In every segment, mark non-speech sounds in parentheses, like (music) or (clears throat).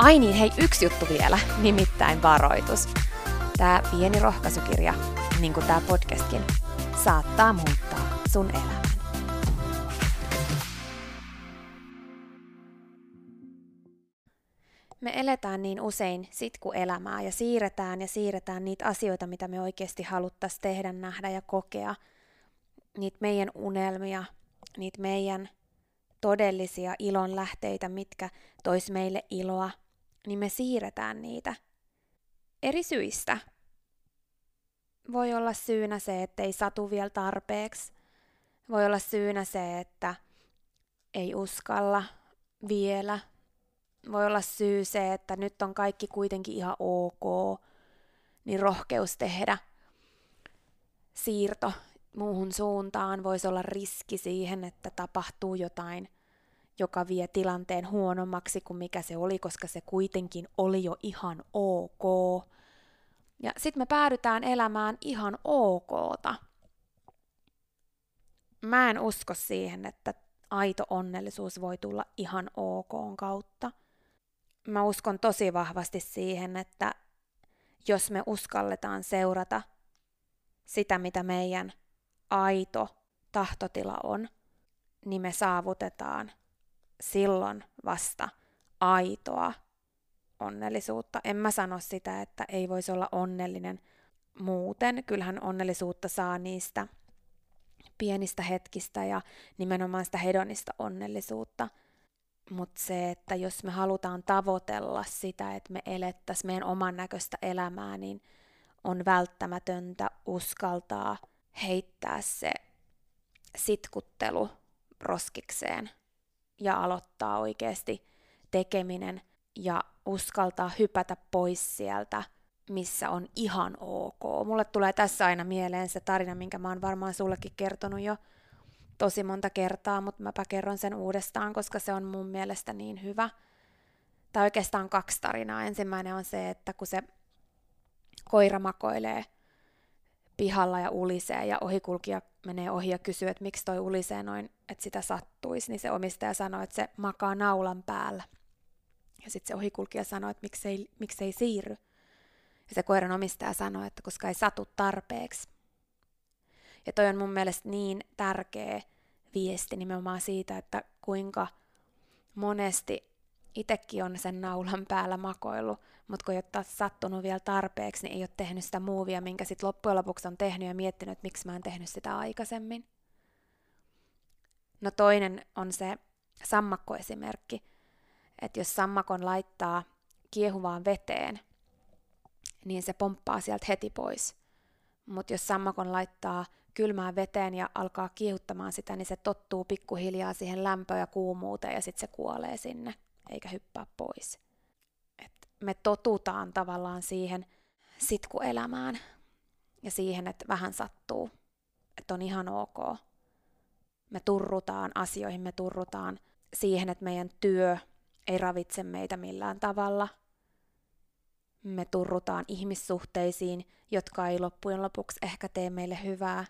Ai niin, hei, yksi juttu vielä, nimittäin varoitus. Tämä pieni rohkaisukirja, niin kuin tämä podcastkin, saattaa muuttaa sun elämän. Me eletään niin usein sitkuelämää ja siirretään ja siirretään niitä asioita, mitä me oikeasti haluttaisiin tehdä, nähdä ja kokea. Niitä meidän unelmia, niitä meidän todellisia ilon lähteitä, mitkä tois meille iloa, niin me siirretään niitä eri syistä. Voi olla syynä se, että ei satu vielä tarpeeksi. Voi olla syynä se, että ei uskalla vielä. Voi olla syy se, että nyt on kaikki kuitenkin ihan ok, niin rohkeus tehdä siirto muuhun suuntaan voisi olla riski siihen, että tapahtuu jotain – joka vie tilanteen huonommaksi kuin mikä se oli, koska se kuitenkin oli jo ihan ok. Ja sitten me päädytään elämään ihan okta. Mä en usko siihen, että aito onnellisuus voi tulla ihan ok kautta. Mä uskon tosi vahvasti siihen, että jos me uskalletaan seurata sitä, mitä meidän aito tahtotila on, niin me saavutetaan silloin vasta aitoa onnellisuutta. En mä sano sitä, että ei voisi olla onnellinen muuten. Kyllähän onnellisuutta saa niistä pienistä hetkistä ja nimenomaan sitä hedonista onnellisuutta. Mutta se, että jos me halutaan tavoitella sitä, että me elettäisiin meidän oman näköistä elämää, niin on välttämätöntä uskaltaa heittää se sitkuttelu roskikseen ja aloittaa oikeasti tekeminen ja uskaltaa hypätä pois sieltä, missä on ihan ok. Mulle tulee tässä aina mieleen se tarina, minkä mä oon varmaan sullekin kertonut jo tosi monta kertaa, mutta mäpä kerron sen uudestaan, koska se on mun mielestä niin hyvä. Tai oikeastaan kaksi tarinaa. Ensimmäinen on se, että kun se koira makoilee pihalla ja ulisee ja ohikulkija menee ohi ja kysyy, että miksi toi ulisee noin, että sitä sattuisi, niin se omistaja sanoi, että se makaa naulan päällä. Ja sitten se ohikulkija sanoi, että miksei, miksei siirry. Ja se koiran omistaja sanoi, että koska ei satu tarpeeksi. Ja toi on mun mielestä niin tärkeä viesti nimenomaan siitä, että kuinka monesti itsekin on sen naulan päällä makoillut, mutta kun ei ole sattunut vielä tarpeeksi, niin ei ole tehnyt sitä muuvia, minkä sitten loppujen lopuksi on tehnyt ja miettinyt, että miksi mä en tehnyt sitä aikaisemmin. No toinen on se sammakkoesimerkki, että jos sammakon laittaa kiehuvaan veteen, niin se pomppaa sieltä heti pois. Mutta jos sammakon laittaa kylmään veteen ja alkaa kiihuttamaan sitä, niin se tottuu pikkuhiljaa siihen lämpöön ja kuumuuteen ja sitten se kuolee sinne, eikä hyppää pois. Et me totutaan tavallaan siihen sitkuelämään ja siihen, että vähän sattuu, että on ihan ok. Me turrutaan asioihin, me turrutaan siihen, että meidän työ ei ravitse meitä millään tavalla. Me turrutaan ihmissuhteisiin, jotka ei loppujen lopuksi ehkä tee meille hyvää.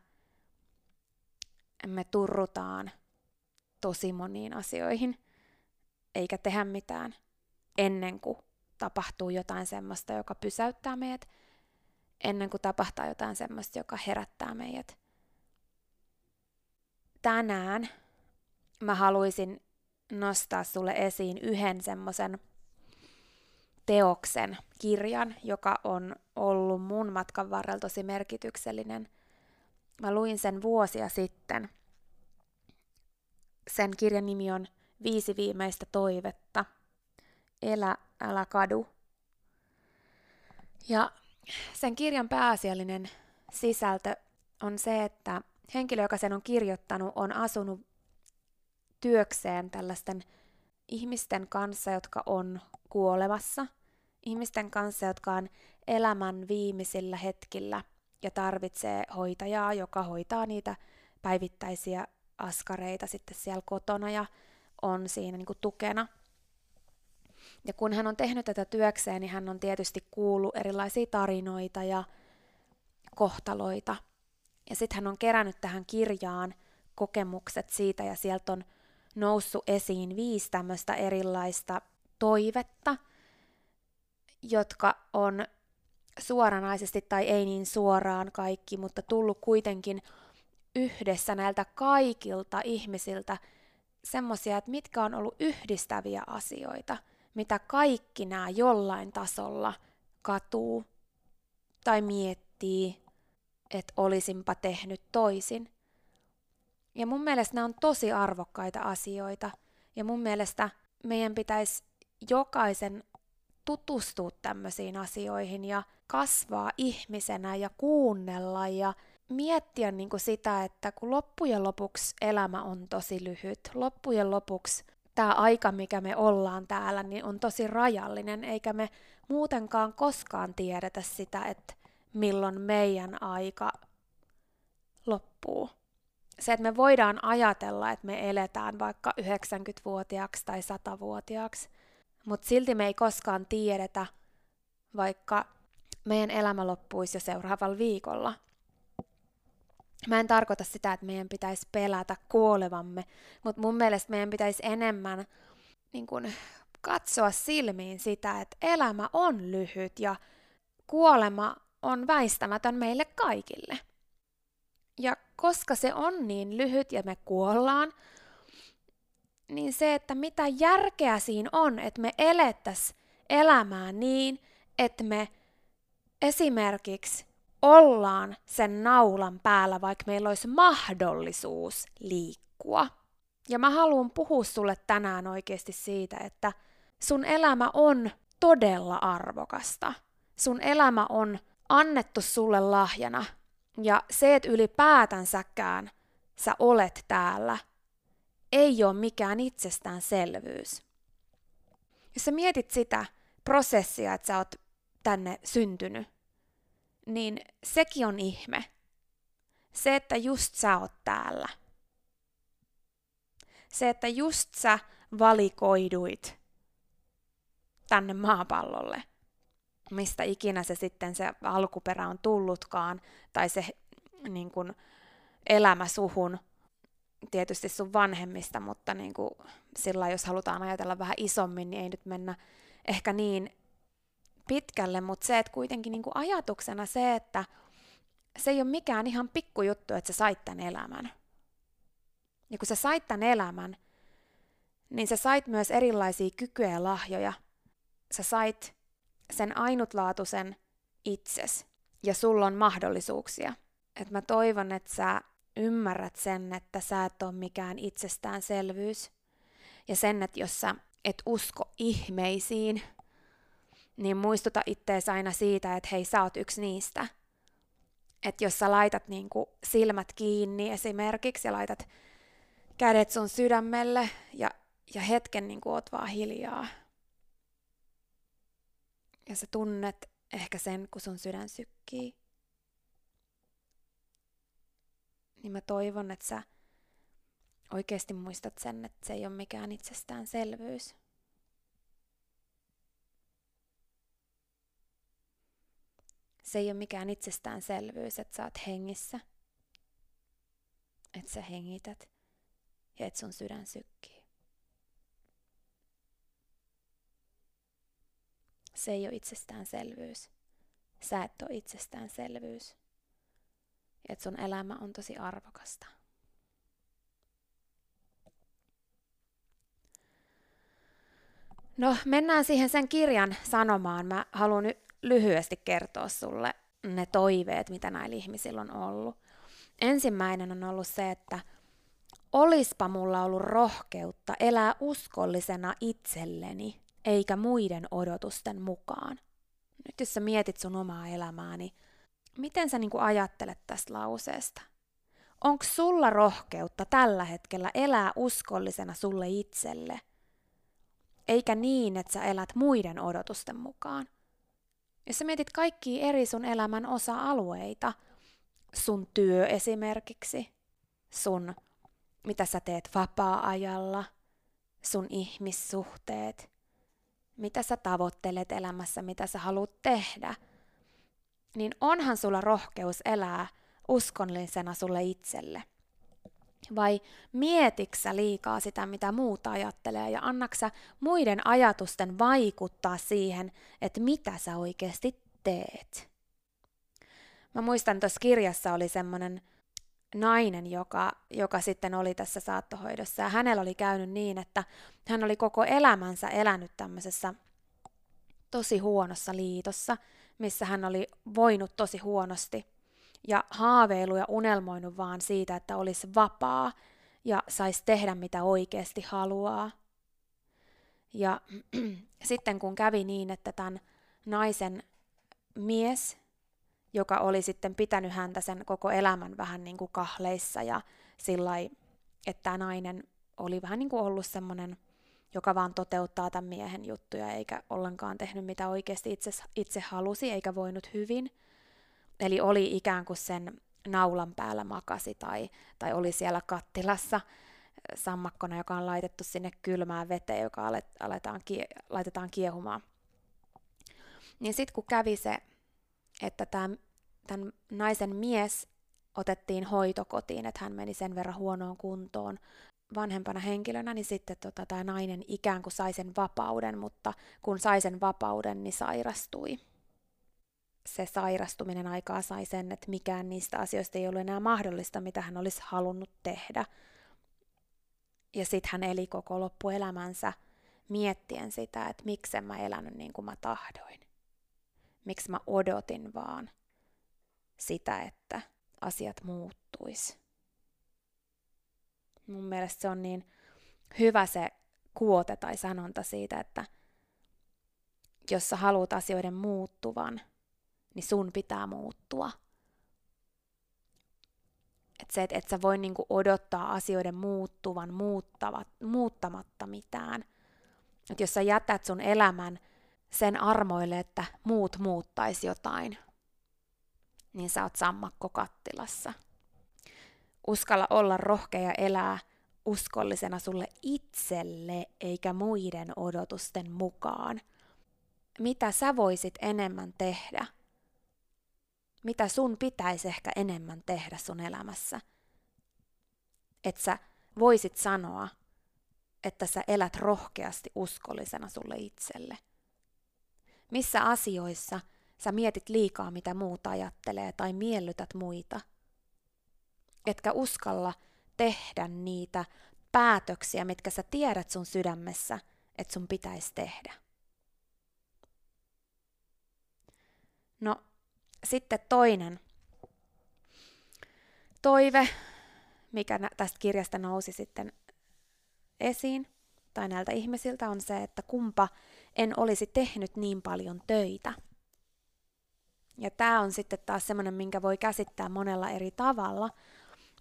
Me turrutaan tosi moniin asioihin, eikä tehdä mitään ennen kuin tapahtuu jotain semmoista, joka pysäyttää meidät, ennen kuin tapahtuu jotain semmoista, joka herättää meidät. Tänään mä haluaisin nostaa sulle esiin yhden semmoisen teoksen, kirjan, joka on ollut mun matkan varrella tosi merkityksellinen. Mä luin sen vuosia sitten. Sen kirjan nimi on Viisi viimeistä toivetta. Elä, älä kadu. Ja sen kirjan pääasiallinen sisältö on se, että henkilö, joka sen on kirjoittanut, on asunut työkseen tällaisten ihmisten kanssa, jotka on kuolemassa, ihmisten kanssa, jotka on elämän viimeisillä hetkillä ja tarvitsee hoitajaa, joka hoitaa niitä päivittäisiä askareita sitten siellä kotona ja on siinä niin kuin tukena. Ja kun hän on tehnyt tätä työkseen, niin hän on tietysti kuullut erilaisia tarinoita ja kohtaloita. Ja sitten hän on kerännyt tähän kirjaan kokemukset siitä ja sieltä on noussut esiin viisi tämmöistä erilaista toivetta, jotka on suoranaisesti tai ei niin suoraan kaikki, mutta tullut kuitenkin yhdessä näiltä kaikilta ihmisiltä semmoisia, että mitkä on ollut yhdistäviä asioita, mitä kaikki nämä jollain tasolla katuu tai miettii, että olisinpa tehnyt toisin. Ja mun mielestä nämä on tosi arvokkaita asioita. Ja mun mielestä meidän pitäisi jokaisen tutustua tämmöisiin asioihin ja kasvaa ihmisenä ja kuunnella ja miettiä niin kuin sitä, että kun loppujen lopuksi elämä on tosi lyhyt, loppujen lopuksi tämä aika, mikä me ollaan täällä, niin on tosi rajallinen, eikä me muutenkaan koskaan tiedetä sitä, että milloin meidän aika loppuu se, että me voidaan ajatella, että me eletään vaikka 90-vuotiaaksi tai 100-vuotiaaksi, mutta silti me ei koskaan tiedetä, vaikka meidän elämä loppuisi jo seuraavalla viikolla. Mä en tarkoita sitä, että meidän pitäisi pelätä kuolevamme, mutta mun mielestä meidän pitäisi enemmän niin kun, katsoa silmiin sitä, että elämä on lyhyt ja kuolema on väistämätön meille kaikille. Ja koska se on niin lyhyt ja me kuollaan, niin se, että mitä järkeä siinä on, että me elettäisiin elämää niin, että me esimerkiksi ollaan sen naulan päällä, vaikka meillä olisi mahdollisuus liikkua. Ja mä haluan puhua sulle tänään oikeasti siitä, että sun elämä on todella arvokasta. Sun elämä on annettu sulle lahjana ja se, että ylipäätänsäkään sä olet täällä, ei ole mikään itsestäänselvyys. Jos sä mietit sitä prosessia, että sä oot tänne syntynyt, niin sekin on ihme. Se, että just sä oot täällä. Se, että just sä valikoiduit tänne maapallolle mistä ikinä se sitten se alkuperä on tullutkaan, tai se niin kuin, elämä suhun, tietysti sun vanhemmista, mutta niin kuin, sillä jos halutaan ajatella vähän isommin, niin ei nyt mennä ehkä niin pitkälle, mutta se, että kuitenkin niin kuin ajatuksena se, että se ei ole mikään ihan pikkujuttu, että sä sait tämän elämän. Ja kun sä sait tämän elämän, niin sä sait myös erilaisia kykyjä ja lahjoja. Sä sait sen ainutlaatuisen itses ja sulla on mahdollisuuksia. Et mä toivon, että sä ymmärrät sen, että sä et ole mikään itsestäänselvyys. Ja sen, että jos sä et usko ihmeisiin, niin muistuta ittees aina siitä, että hei, sä oot yksi niistä. Että jos sä laitat niinku silmät kiinni esimerkiksi ja laitat kädet sun sydämelle ja, ja hetken niinku oot vaan hiljaa. Ja sä tunnet ehkä sen, kun sun sydän sykkii. Niin mä toivon, että sä oikeasti muistat sen, että se ei ole mikään itsestäänselvyys. Se ei ole mikään itsestäänselvyys, että sä oot hengissä, että sä hengität ja että sun sydän sykkii. Se ei ole itsestäänselvyys. Sä et ole itsestäänselvyys. Ja että sun elämä on tosi arvokasta. No, mennään siihen sen kirjan sanomaan. Mä haluan lyhyesti kertoa sulle ne toiveet, mitä näillä ihmisillä on ollut. Ensimmäinen on ollut se, että olispa mulla ollut rohkeutta elää uskollisena itselleni, eikä muiden odotusten mukaan. Nyt jos sä mietit sun omaa elämääni, niin miten sä niinku ajattelet tästä lauseesta? Onko sulla rohkeutta tällä hetkellä elää uskollisena sulle itselle, eikä niin, että sä elät muiden odotusten mukaan? Jos sä mietit kaikki eri sun elämän osa-alueita, sun työ esimerkiksi, sun mitä sä teet vapaa-ajalla, sun ihmissuhteet, mitä sä tavoittelet elämässä, mitä sä haluat tehdä, niin onhan sulla rohkeus elää uskollisena sulle itselle. Vai mietiksä liikaa sitä, mitä muut ajattelee, ja annaksä muiden ajatusten vaikuttaa siihen, että mitä sä oikeasti teet? Mä muistan, tuossa kirjassa oli semmoinen nainen, joka, joka sitten oli tässä saattohoidossa, ja hänellä oli käynyt niin, että hän oli koko elämänsä elänyt tämmöisessä tosi huonossa liitossa, missä hän oli voinut tosi huonosti – ja haaveilu ja unelmoinut vaan siitä, että olisi vapaa ja saisi tehdä mitä oikeasti haluaa. Ja (clears throat) sitten kun kävi niin, että tämän naisen mies, joka oli sitten pitänyt häntä sen koko elämän vähän niin kuin kahleissa ja sillä että tämä nainen oli vähän niin kuin ollut semmoinen, joka vaan toteuttaa tämän miehen juttuja eikä ollenkaan tehnyt mitä oikeasti itse, itse halusi eikä voinut hyvin – Eli oli ikään kuin sen naulan päällä makasi tai, tai oli siellä kattilassa sammakkona, joka on laitettu sinne kylmään veteen, joka aletaan, laitetaan kiehumaan. Niin sitten kun kävi se, että tämän, tämän naisen mies otettiin hoitokotiin, että hän meni sen verran huonoon kuntoon vanhempana henkilönä, niin sitten tota, tämä nainen ikään kuin sai sen vapauden, mutta kun sai sen vapauden, niin sairastui se sairastuminen aikaa sai sen, että mikään niistä asioista ei ollut enää mahdollista, mitä hän olisi halunnut tehdä. Ja sitten hän eli koko loppuelämänsä miettien sitä, että miksi mä elänyt niin kuin mä tahdoin. Miksi mä odotin vaan sitä, että asiat muuttuis. Mun mielestä se on niin hyvä se kuote tai sanonta siitä, että jos sä haluat asioiden muuttuvan, niin sun pitää muuttua. Et se, että et sä voi niinku odottaa asioiden muuttuvan muuttavat, muuttamatta mitään. Et jos sä jätät sun elämän sen armoille, että muut muuttaisi jotain, niin sä oot sammakko kattilassa. Uskalla olla rohkea ja elää uskollisena sulle itselle eikä muiden odotusten mukaan. Mitä sä voisit enemmän tehdä – mitä sun pitäisi ehkä enemmän tehdä sun elämässä. Että sä voisit sanoa, että sä elät rohkeasti uskollisena sulle itselle. Missä asioissa sä mietit liikaa, mitä muut ajattelee tai miellytät muita. Etkä uskalla tehdä niitä päätöksiä, mitkä sä tiedät sun sydämessä, että sun pitäisi tehdä. No, sitten toinen toive mikä tästä kirjasta nousi sitten esiin, tai näiltä ihmisiltä, on se, että kumpa en olisi tehnyt niin paljon töitä. Ja tämä on sitten taas semmoinen, minkä voi käsittää monella eri tavalla,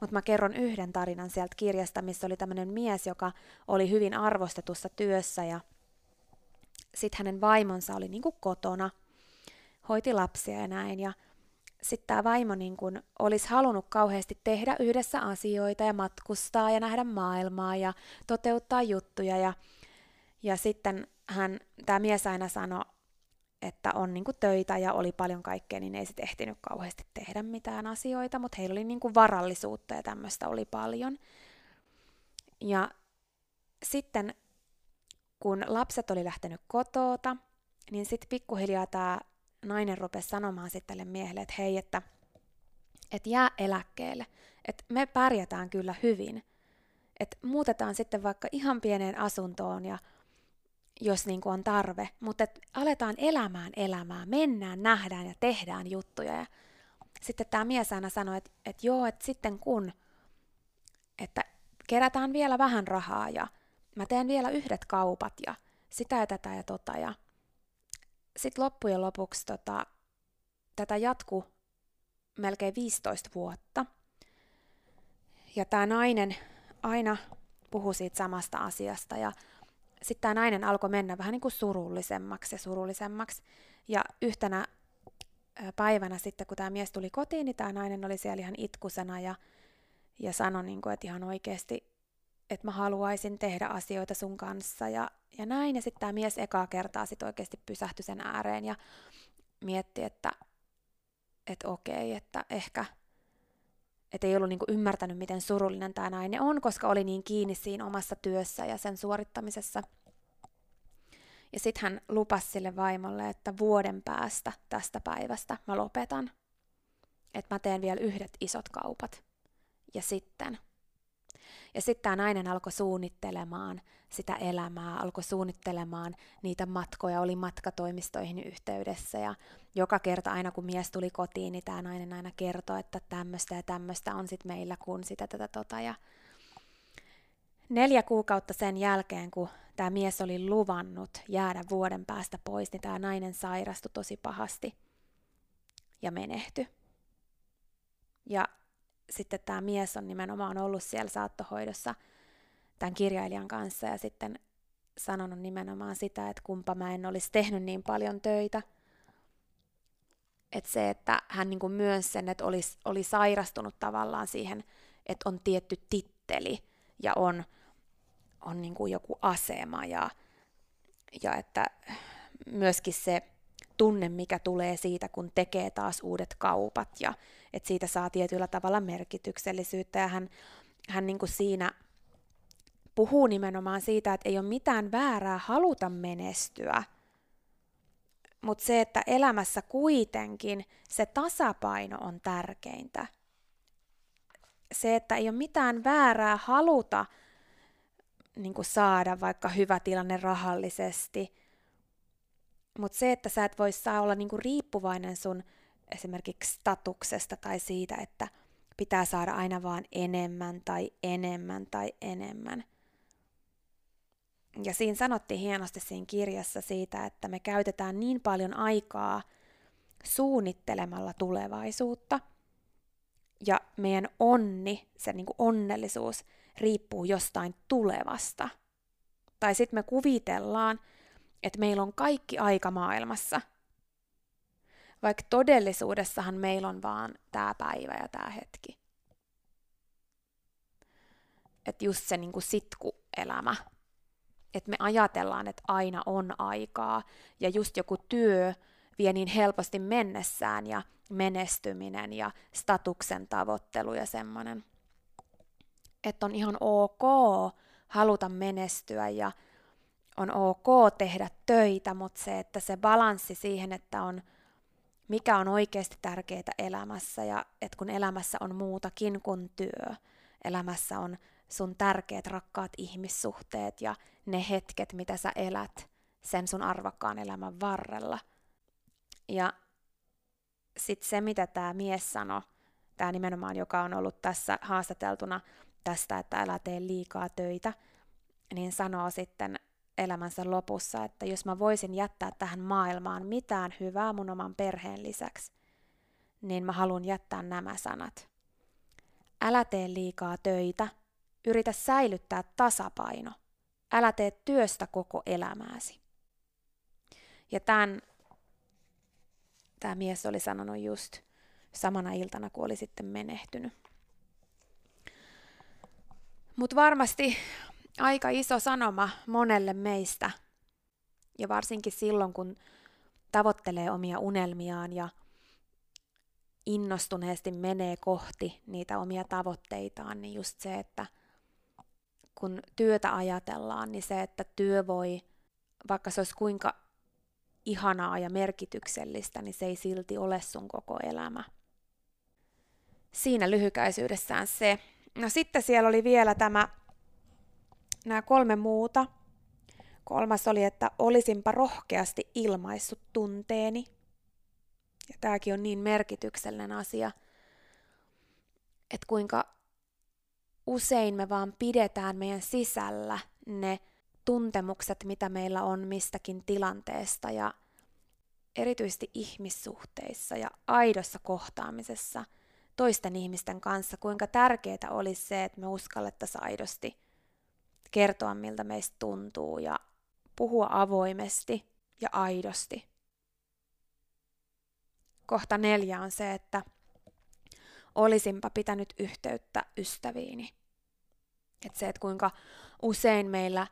mutta mä kerron yhden tarinan sieltä kirjasta, missä oli tämmöinen mies, joka oli hyvin arvostetussa työssä ja sitten hänen vaimonsa oli niinku kotona, hoiti lapsia ja näin. Ja sitten tämä vaimo niin kun olisi halunnut kauheasti tehdä yhdessä asioita ja matkustaa ja nähdä maailmaa ja toteuttaa juttuja. Ja, ja sitten hän, tämä mies aina sanoi, että on niin töitä ja oli paljon kaikkea, niin ei sitten ehtinyt kauheasti tehdä mitään asioita, mutta heillä oli niin varallisuutta ja tämmöistä oli paljon. Ja sitten kun lapset oli lähtenyt kotoota, niin sitten pikkuhiljaa tämä nainen rupesi sanomaan sitten tälle miehelle, että hei, että, että jää eläkkeelle, että me pärjätään kyllä hyvin, että muutetaan sitten vaikka ihan pieneen asuntoon ja jos niin kuin on tarve, mutta että aletaan elämään elämää, mennään, nähdään ja tehdään juttuja. Ja sitten tämä mies aina sanoi, että, että joo, että sitten kun, että kerätään vielä vähän rahaa ja mä teen vielä yhdet kaupat ja sitä ja tätä ja tota. Ja sitten loppujen lopuksi tota, tätä jatku melkein 15 vuotta. Ja tämä nainen aina puhui siitä samasta asiasta ja sitten tämä nainen alkoi mennä vähän niin kuin surullisemmaksi ja surullisemmaksi. Ja yhtenä päivänä sitten, kun tämä mies tuli kotiin, niin tämä nainen oli siellä ihan itkusena ja, ja sanoi, niin kuin, että ihan oikeasti, että mä haluaisin tehdä asioita sun kanssa ja, ja näin. Ja sitten tämä mies ekaa kertaa sitten oikeasti pysähtyi sen ääreen ja mietti, että, että okei, että ehkä – että ei ollut niin kuin ymmärtänyt, miten surullinen tämä nainen on, koska oli niin kiinni siinä omassa työssä ja sen suorittamisessa. Ja sitten hän lupasi sille vaimolle, että vuoden päästä tästä päivästä mä lopetan. Että mä teen vielä yhdet isot kaupat. Ja sitten ja sitten tämä nainen alkoi suunnittelemaan sitä elämää, alkoi suunnittelemaan niitä matkoja, oli matkatoimistoihin yhteydessä ja joka kerta aina kun mies tuli kotiin, niin tämä nainen aina kertoi, että tämmöistä ja tämmöistä on sitten meillä kun sitä tätä tota ja neljä kuukautta sen jälkeen, kun tämä mies oli luvannut jäädä vuoden päästä pois, niin tämä nainen sairastui tosi pahasti ja menehtyi. Ja sitten tämä mies on nimenomaan ollut siellä saattohoidossa tämän kirjailijan kanssa ja sitten sanonut nimenomaan sitä, että kumpa mä en olisi tehnyt niin paljon töitä. Että se, että hän niin kuin myönsi sen, että olisi, oli sairastunut tavallaan siihen, että on tietty titteli ja on, on niin kuin joku asema ja, ja että myöskin se tunne, mikä tulee siitä, kun tekee taas uudet kaupat ja että siitä saa tietyllä tavalla merkityksellisyyttä ja hän, hän niin kuin siinä puhuu nimenomaan siitä, että ei ole mitään väärää haluta menestyä, mutta se, että elämässä kuitenkin se tasapaino on tärkeintä. Se, että ei ole mitään väärää haluta niin saada vaikka hyvä tilanne rahallisesti, mutta se, että sä et voi saa olla niin kuin riippuvainen sun esimerkiksi statuksesta tai siitä, että pitää saada aina vaan enemmän tai enemmän tai enemmän. Ja siinä sanottiin hienosti siinä kirjassa siitä, että me käytetään niin paljon aikaa suunnittelemalla tulevaisuutta, ja meidän onni, se niin kuin onnellisuus, riippuu jostain tulevasta. Tai sitten me kuvitellaan, että meillä on kaikki aika maailmassa – vaikka todellisuudessahan meillä on vaan tämä päivä ja tämä hetki. Että just se niin sitkuelämä. Että me ajatellaan, että aina on aikaa ja just joku työ vie niin helposti mennessään ja menestyminen ja statuksen tavoittelu ja semmoinen. Että on ihan ok haluta menestyä ja on ok tehdä töitä, mutta se, että se balanssi siihen, että on – mikä on oikeasti tärkeää elämässä ja että kun elämässä on muutakin kuin työ, elämässä on sun tärkeät rakkaat ihmissuhteet ja ne hetket, mitä sä elät sen sun arvokkaan elämän varrella. Ja sitten se, mitä tämä mies sanoi tämä nimenomaan, joka on ollut tässä haastateltuna tästä, että älä tee liikaa töitä, niin sanoo sitten elämänsä lopussa, että jos mä voisin jättää tähän maailmaan mitään hyvää mun oman perheen lisäksi, niin mä haluan jättää nämä sanat. Älä tee liikaa töitä, yritä säilyttää tasapaino. Älä tee työstä koko elämääsi. Ja tämän tämä mies oli sanonut just samana iltana, kun oli sitten menehtynyt. Mutta varmasti aika iso sanoma monelle meistä, ja varsinkin silloin, kun tavoittelee omia unelmiaan ja innostuneesti menee kohti niitä omia tavoitteitaan, niin just se, että kun työtä ajatellaan, niin se, että työ voi, vaikka se olisi kuinka ihanaa ja merkityksellistä, niin se ei silti ole sun koko elämä. Siinä lyhykäisyydessään se. No sitten siellä oli vielä tämä, nämä kolme muuta. Kolmas oli, että olisinpa rohkeasti ilmaissut tunteeni. Ja tämäkin on niin merkityksellinen asia, että kuinka usein me vaan pidetään meidän sisällä ne tuntemukset, mitä meillä on mistäkin tilanteesta ja erityisesti ihmissuhteissa ja aidossa kohtaamisessa toisten ihmisten kanssa, kuinka tärkeää olisi se, että me uskallettaisiin aidosti kertoa, miltä meistä tuntuu ja puhua avoimesti ja aidosti. Kohta neljä on se, että olisinpa pitänyt yhteyttä ystäviini. että se, että kuinka usein meillä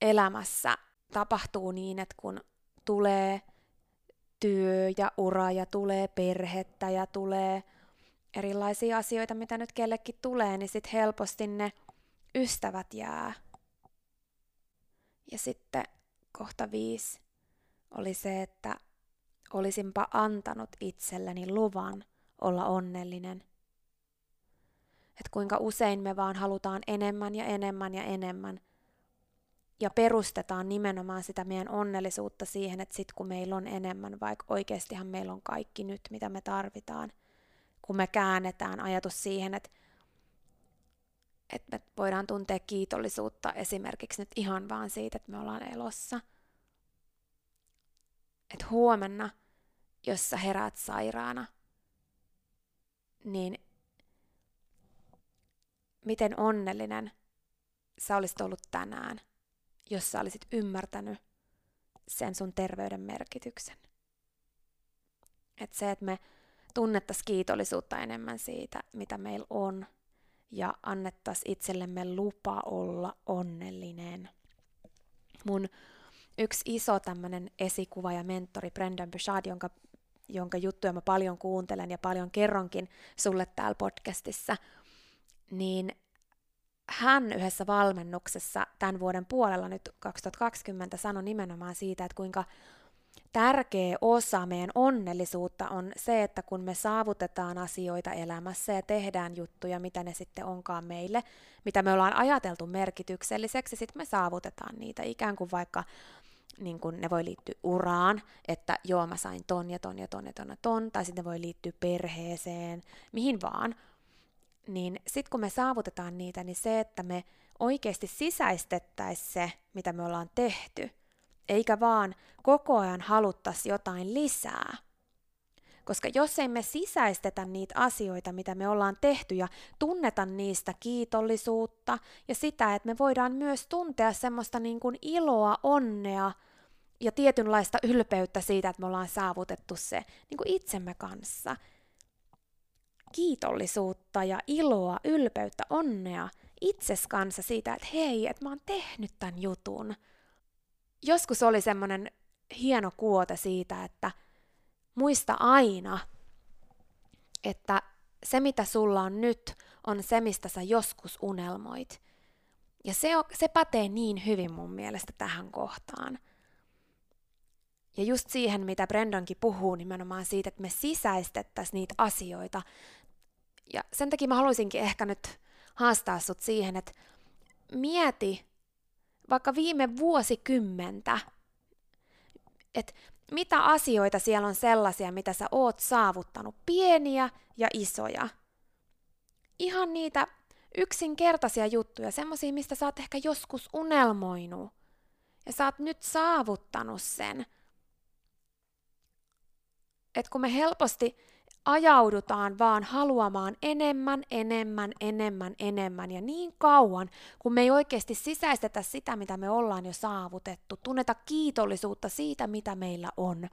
elämässä tapahtuu niin, että kun tulee työ ja ura ja tulee perhettä ja tulee erilaisia asioita, mitä nyt kellekin tulee, niin sitten helposti ne ystävät jää. Ja sitten kohta viisi oli se, että olisinpa antanut itselleni luvan olla onnellinen. Että kuinka usein me vaan halutaan enemmän ja enemmän ja enemmän – ja perustetaan nimenomaan sitä meidän onnellisuutta siihen, että sit kun meillä on enemmän, vaikka oikeastihan meillä on kaikki nyt, mitä me tarvitaan, kun me käännetään ajatus siihen, että, että me voidaan tuntea kiitollisuutta esimerkiksi nyt ihan vaan siitä, että me ollaan elossa. Että huomenna, jos sä heräät sairaana, niin miten onnellinen sä olisit ollut tänään – jos sä olisit ymmärtänyt sen sun terveyden merkityksen. Että se, että me tunnettaisiin kiitollisuutta enemmän siitä, mitä meillä on, ja annettaisiin itsellemme lupa olla onnellinen. Mun yksi iso tämmöinen esikuva ja mentori, Brendan Bouchard, jonka, jonka juttuja mä paljon kuuntelen ja paljon kerronkin sulle täällä podcastissa, niin hän yhdessä valmennuksessa tämän vuoden puolella nyt 2020 sanoi nimenomaan siitä, että kuinka tärkeä osa meidän onnellisuutta on se, että kun me saavutetaan asioita elämässä ja tehdään juttuja, mitä ne sitten onkaan meille, mitä me ollaan ajateltu merkitykselliseksi, sitten me saavutetaan niitä. Ikään kuin vaikka niin kun ne voi liittyä uraan, että joo mä sain ton ja ton ja ton ja ton ja ton, tai sitten ne voi liittyä perheeseen, mihin vaan, niin sitten kun me saavutetaan niitä, niin se, että me oikeasti sisäistettäisiin se, mitä me ollaan tehty, eikä vaan koko ajan haluttaisi jotain lisää. Koska jos ei me sisäistetä niitä asioita, mitä me ollaan tehty ja tunneta niistä kiitollisuutta ja sitä, että me voidaan myös tuntea semmoista niin kuin iloa, onnea ja tietynlaista ylpeyttä siitä, että me ollaan saavutettu se niin kuin itsemme kanssa – kiitollisuutta ja iloa, ylpeyttä, onnea itses kanssa siitä, että hei, että mä oon tehnyt tämän jutun. Joskus oli semmoinen hieno kuote siitä, että muista aina, että se mitä sulla on nyt, on se, mistä sä joskus unelmoit. Ja se, se pätee niin hyvin mun mielestä tähän kohtaan. Ja just siihen, mitä Brendankin puhuu nimenomaan siitä, että me sisäistettäisiin niitä asioita. Ja sen takia mä haluaisinkin ehkä nyt haastaa sut siihen, että mieti vaikka viime vuosikymmentä, että mitä asioita siellä on sellaisia, mitä sä oot saavuttanut, pieniä ja isoja. ihan niitä yksinkertaisia juttuja, semmoisia, mistä sä oot ehkä joskus unelmoinut. Ja sä oot nyt saavuttanut sen. Et kun me helposti ajaudutaan vaan haluamaan enemmän, enemmän, enemmän, enemmän ja niin kauan, kun me ei oikeasti sisäistetä sitä, mitä me ollaan jo saavutettu, tunneta kiitollisuutta siitä, mitä meillä on,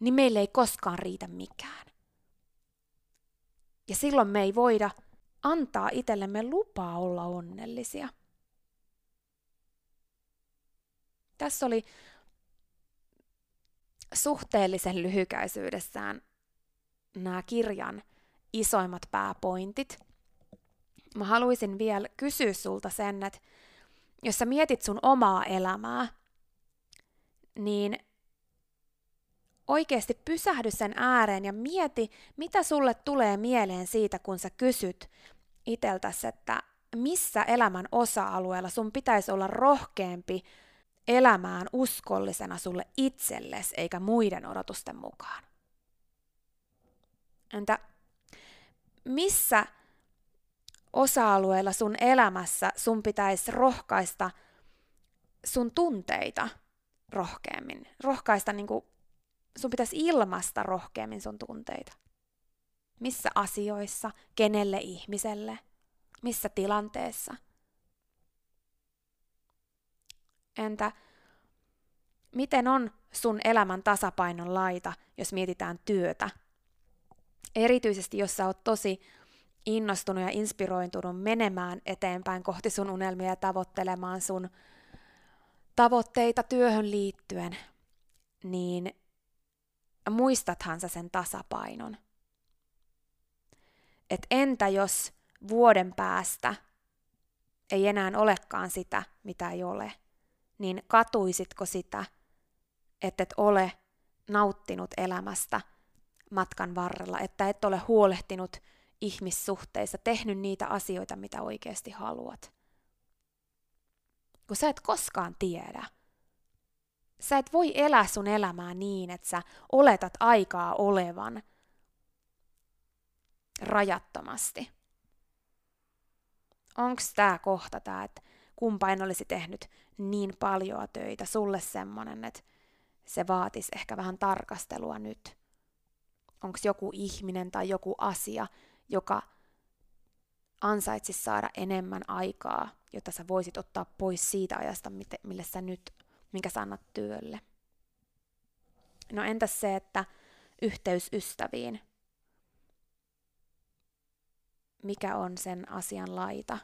niin meille ei koskaan riitä mikään. Ja silloin me ei voida antaa itsellemme lupaa olla onnellisia. Tässä oli suhteellisen lyhykäisyydessään nämä kirjan isoimmat pääpointit. Mä haluaisin vielä kysyä sulta sen, että jos sä mietit sun omaa elämää, niin oikeasti pysähdy sen ääreen ja mieti, mitä sulle tulee mieleen siitä, kun sä kysyt iteltäsi, että missä elämän osa-alueella sun pitäisi olla rohkeampi elämään uskollisena sulle itsellesi eikä muiden odotusten mukaan. Entä missä osa-alueella sun elämässä sun pitäisi rohkaista sun tunteita rohkeammin? Rohkaista niin kuin, sun pitäisi ilmaista rohkeammin sun tunteita. Missä asioissa, kenelle ihmiselle, missä tilanteessa. Entä miten on sun elämän tasapainon laita, jos mietitään työtä Erityisesti jos sä oot tosi innostunut ja inspiroitunut menemään eteenpäin kohti sun unelmia ja tavoittelemaan sun tavoitteita työhön liittyen, niin muistathan sä sen tasapainon. Et entä jos vuoden päästä ei enää olekaan sitä, mitä ei ole, niin katuisitko sitä, että et ole nauttinut elämästä – matkan varrella, että et ole huolehtinut ihmissuhteissa, tehnyt niitä asioita, mitä oikeasti haluat. Kun sä et koskaan tiedä. Sä et voi elää sun elämää niin, että sä oletat aikaa olevan rajattomasti. Onko tämä kohta tämä, että kumpain olisi tehnyt niin paljon töitä, sulle semmonen, että se vaatisi ehkä vähän tarkastelua nyt onko joku ihminen tai joku asia, joka ansaitsisi saada enemmän aikaa, jotta sä voisit ottaa pois siitä ajasta, mille sä nyt, minkä sä annat työlle. No entäs se, että yhteys ystäviin? Mikä on sen asian laita?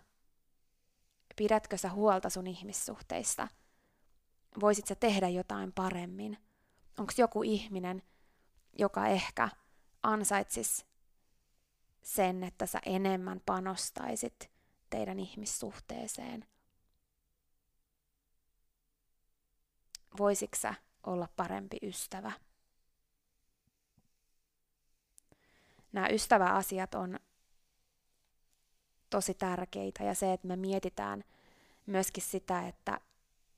Pidätkö sä huolta sun ihmissuhteista? Voisit sä tehdä jotain paremmin? Onko joku ihminen, joka ehkä ansaitsis sen, että sä enemmän panostaisit teidän ihmissuhteeseen? Voisitko sä olla parempi ystävä? Nämä ystäväasiat on tosi tärkeitä ja se, että me mietitään myöskin sitä, että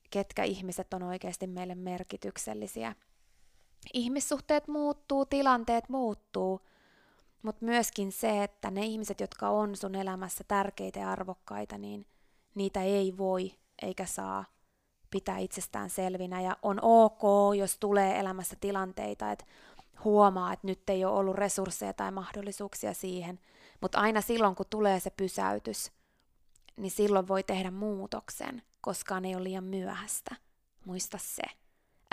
ketkä ihmiset on oikeasti meille merkityksellisiä – ihmissuhteet muuttuu, tilanteet muuttuu, mutta myöskin se, että ne ihmiset, jotka on sun elämässä tärkeitä ja arvokkaita, niin niitä ei voi eikä saa pitää itsestään selvinä. Ja on ok, jos tulee elämässä tilanteita, että huomaa, että nyt ei ole ollut resursseja tai mahdollisuuksia siihen. Mutta aina silloin, kun tulee se pysäytys, niin silloin voi tehdä muutoksen, koska ei ole liian myöhäistä. Muista se.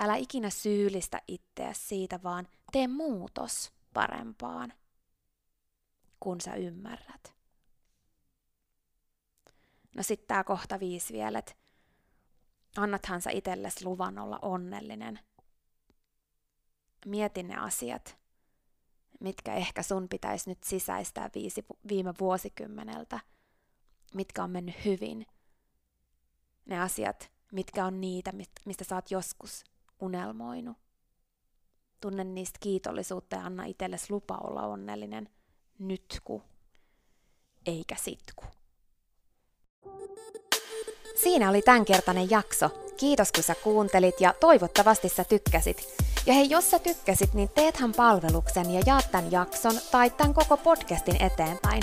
Älä ikinä syyllistä itseä siitä, vaan tee muutos parempaan, kun sä ymmärrät. No sitten tää kohta viisi vielä, että annathan sä itsellesi luvan olla onnellinen. Mieti ne asiat, mitkä ehkä sun pitäisi nyt sisäistää viisi, viime vuosikymmeneltä, mitkä on mennyt hyvin. Ne asiat, mitkä on niitä, mistä sä oot joskus unelmoinut. Tunne niistä kiitollisuutta ja anna itsellesi lupa olla onnellinen nytku, eikä sitku. Siinä oli tämänkertainen jakso. Kiitos kun sä kuuntelit ja toivottavasti sä tykkäsit. Ja hei, jos sä tykkäsit, niin teethän palveluksen ja jaat tämän jakson tai tämän koko podcastin eteenpäin.